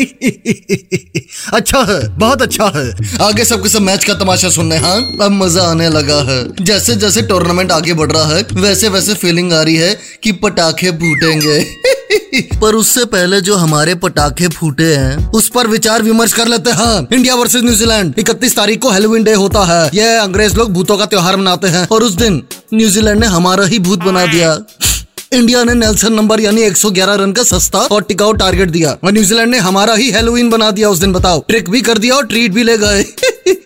अच्छा है, बहुत अच्छा है। आगे सबके सब मैच का तमाशा सुनने हाँ अब मज़ा आने लगा है। जैसे जैसे टूर्नामेंट आगे बढ़ रहा है, वैसे वैसे फीलिंग आ रही है कि पटाखे फूटेंगे। पर उससे पहले जो हमारे पटाखे फूटे हैं, उस पर विचार विमर्श कर लेते हैं इंडिया वर्सेस न्यूजीलैंड इकतीस तारीख को हेलोविन डे होता है। यह अंग्रेज़ लोग भूतों का त्योहार मनाते हैं और उस दिन न्यूजीलैंड ने हमारा ही भूत बना दिया। इंडिया ने नेल्सन नंबर यानी 111 रन का सस्ता और टिकाऊ टारगेट दिया और न्यूजीलैंड ने हमारा ही हेलोइन बना दिया उस दिन, बताओ। ट्रिक भी कर दिया और ट्रीट भी ले गए।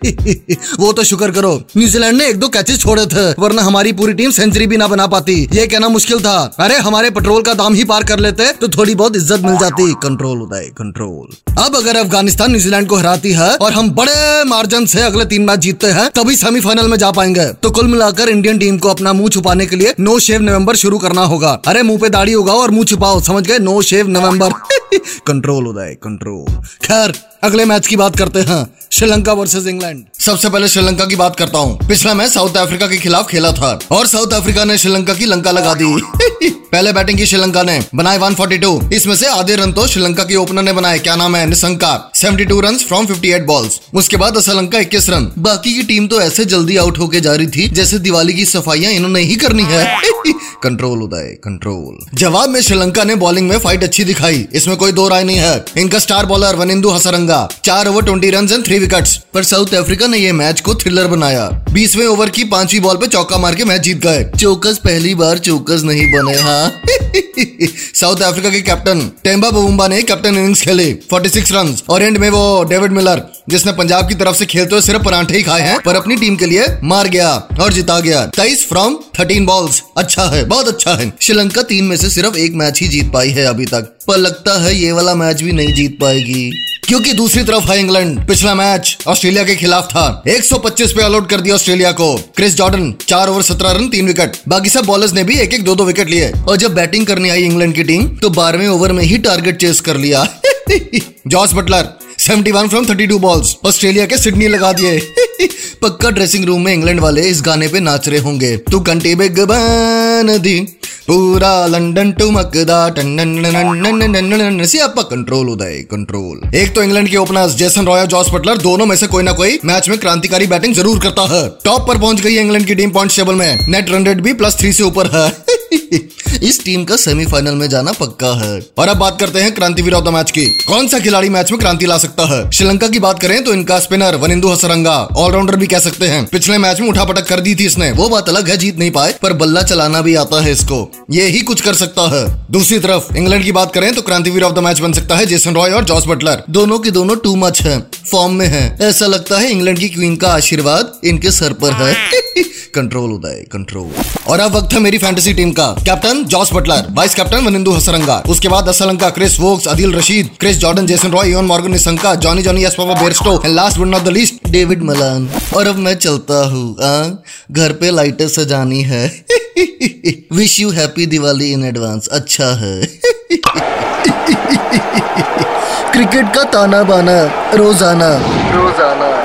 वो तो शुक्र करो, न्यूजीलैंड ने एक दो कैचेस छोड़े थे, वरना हमारी पूरी टीम सेंचुरी भी ना बना पाती। ये कहना मुश्किल था। अरे, हमारे पेट्रोल का दाम ही पार कर लेते तो थोड़ी बहुत इज़्ज़त मिल जाती। कंट्रोल उदय कंट्रोल अब अगर अफ़गानिस्तान न्यूजीलैंड को हराती है, और हम बड़े मार्जिन से अगले तीन मैच जीतते हैं, तभी सेमीफाइनल में जा पाएँगे। तो कुल मिलाकर इंडियन टीम को अपना मुँह छुपाने के लिए नो शेव नवंबर शुरू करना होगा। अरे, मुँह पे दाढ़ी उगाओ और मुँह छुपाओ, समझ गए? No shave November control Uday control खैर अगले मैच की बात करते हैं। Sri Lanka versus England. सबसे पहले श्रीलंका की बात करता हूँ। पिछला मैच साउथ अफ्रीका के खिलाफ खेला था और साउथ अफ्रीका ने श्रीलंका की लंका लगा दी। पहले बैटिंग की श्रीलंका ने बनाए 142 इसमें से आधे रन तो श्रीलंका की ओपनर ने बनाए। क्या नाम है? निशंका 72 रन फ्रॉम 58 बॉल्स उसके बाद श्रीलंका 21 रन। बाकी की टीम तो ऐसे जल्दी आउट होके जा रही थी, जैसे दिवाली की सफाइयाँ इन्होंने ही करनी है। कंट्रोल उदय कंट्रोल जवाब में श्रीलंका ने बॉलिंग में फाइट अच्छी दिखाई। इसमें कोई दो राय नहीं है। इनका स्टार बॉलर वनिंदु हसरंगा। चार over twenty run and three wicket पर साउथ अफ्रीका ने यह मैच को थ्रिलर बनाया। बीसवें ओवर की पांचवी बॉल पे चौका मार के मैच जीत गए। चौकस पहली बार चौकस नहीं बने हाँ। साउथ अफ्रीका के कैप्टन टेम्बा बुम्बा ने कैप्टन इनिंग्स खेले 46 रन और एंड में वो डेविड मिलर जिसने पंजाब की तरफ़ से खेलते हुए सिर्फ़ परांठे ही खाए हैं, पर अपनी टीम के लिए मार गया और जिता गया. तेईस फ्रॉम थर्टीन बॉल्स अच्छा है, बहुत अच्छा है. श्रीलंका तीन में से सिर्फ़ एक मैच ही जीत पाई है अभी तक, पर लगता है ये वाला मैच भी नहीं जीत पाएगी. क्योंकि दूसरी तरफ़ है इंग्लैंड। पिछला मैच ऑस्ट्रेलिया के खिलाफ था। 125 पे ऑल आउट कर दिया ऑस्ट्रेलिया को। क्रिस जॉर्डन, चार ओवर सत्रह रन, तीन विकेट बाकी सब बॉलर्स ने भी एक एक दो दो विकेट लिए। और जब बैटिंग करने आई इंग्लैंड की टीम तो बारहवें ओवर में ही टारगेट चेस कर लिया। Jos Buttler 71 from 32 balls Australia के सिडनी लगा दिए। पक्का ड्रेसिंग रूम में इंग्लैंड वाले इस गाने पे नाच रहे होंगे। तू कंटे बेग दी। पूरा लंदन टुमकदा सियापा कंट्रोल उदय कंट्रोल एक तो इंग्लैंड के openers Jason Roy Jos Buttler दोनों में से कोई ना कोई मैच में क्रांतिकारी बैटिंग ज़रूर करता है टॉप पर पहुँच गई इंग्लैंड की टीम पॉइंट टेबल में नेट रन रेट भी प्लस थ्री से ऊपर है इस टीम का सेमीफाइनल में जाना पक्का है। और अब बात करते हैं क्रांतिवीर ऑफ़ द मैच की। कौन सा खिलाड़ी मैच में क्रांति ला सकता है? श्रीलंका की बात करें तो इनका स्पिनर वनिंदु हसरंगा, ऑलराउंडर भी कह सकते हैं। पिछले मैच में उठापटक कर दी थी इसने। वो बात अलग है, जीत नहीं पाए, पर बल्ला चलाना भी आता है इसको। ये ही कुछ कर सकता है। दूसरी तरफ़, इंग्लैंड की बात करें तो क्रांतिवीर ऑफ़ द मैच बन सकता है जेसन रॉय और जॉस बटलर। दोनों के दोनों टू मच है फॉर्म में है। ऐसा लगता है इंग्लैंड की क्वीन का आशीर्वाद इनके सर पर है। कंट्रोल उदय कंट्रोल और अब वक्त है मेरी फैंटेसी टीम का। Captain Jos Buttler vice captain Wanindu Hasaranga उसके बाद Asalanka Chris Woakes Adil Rashid Chris Jordan Jason Roy Eoin Morgan Nissanka Jonny Jonny एस्पापा Bairstow and last but not the least David Malan और अब मैं चलता हूँ घर पे लाइटें सजानी है। Wish you happy Diwali in advance अच्छा है। क्रिकेट का ताना बाना रोज़ाना। रोज़ाना।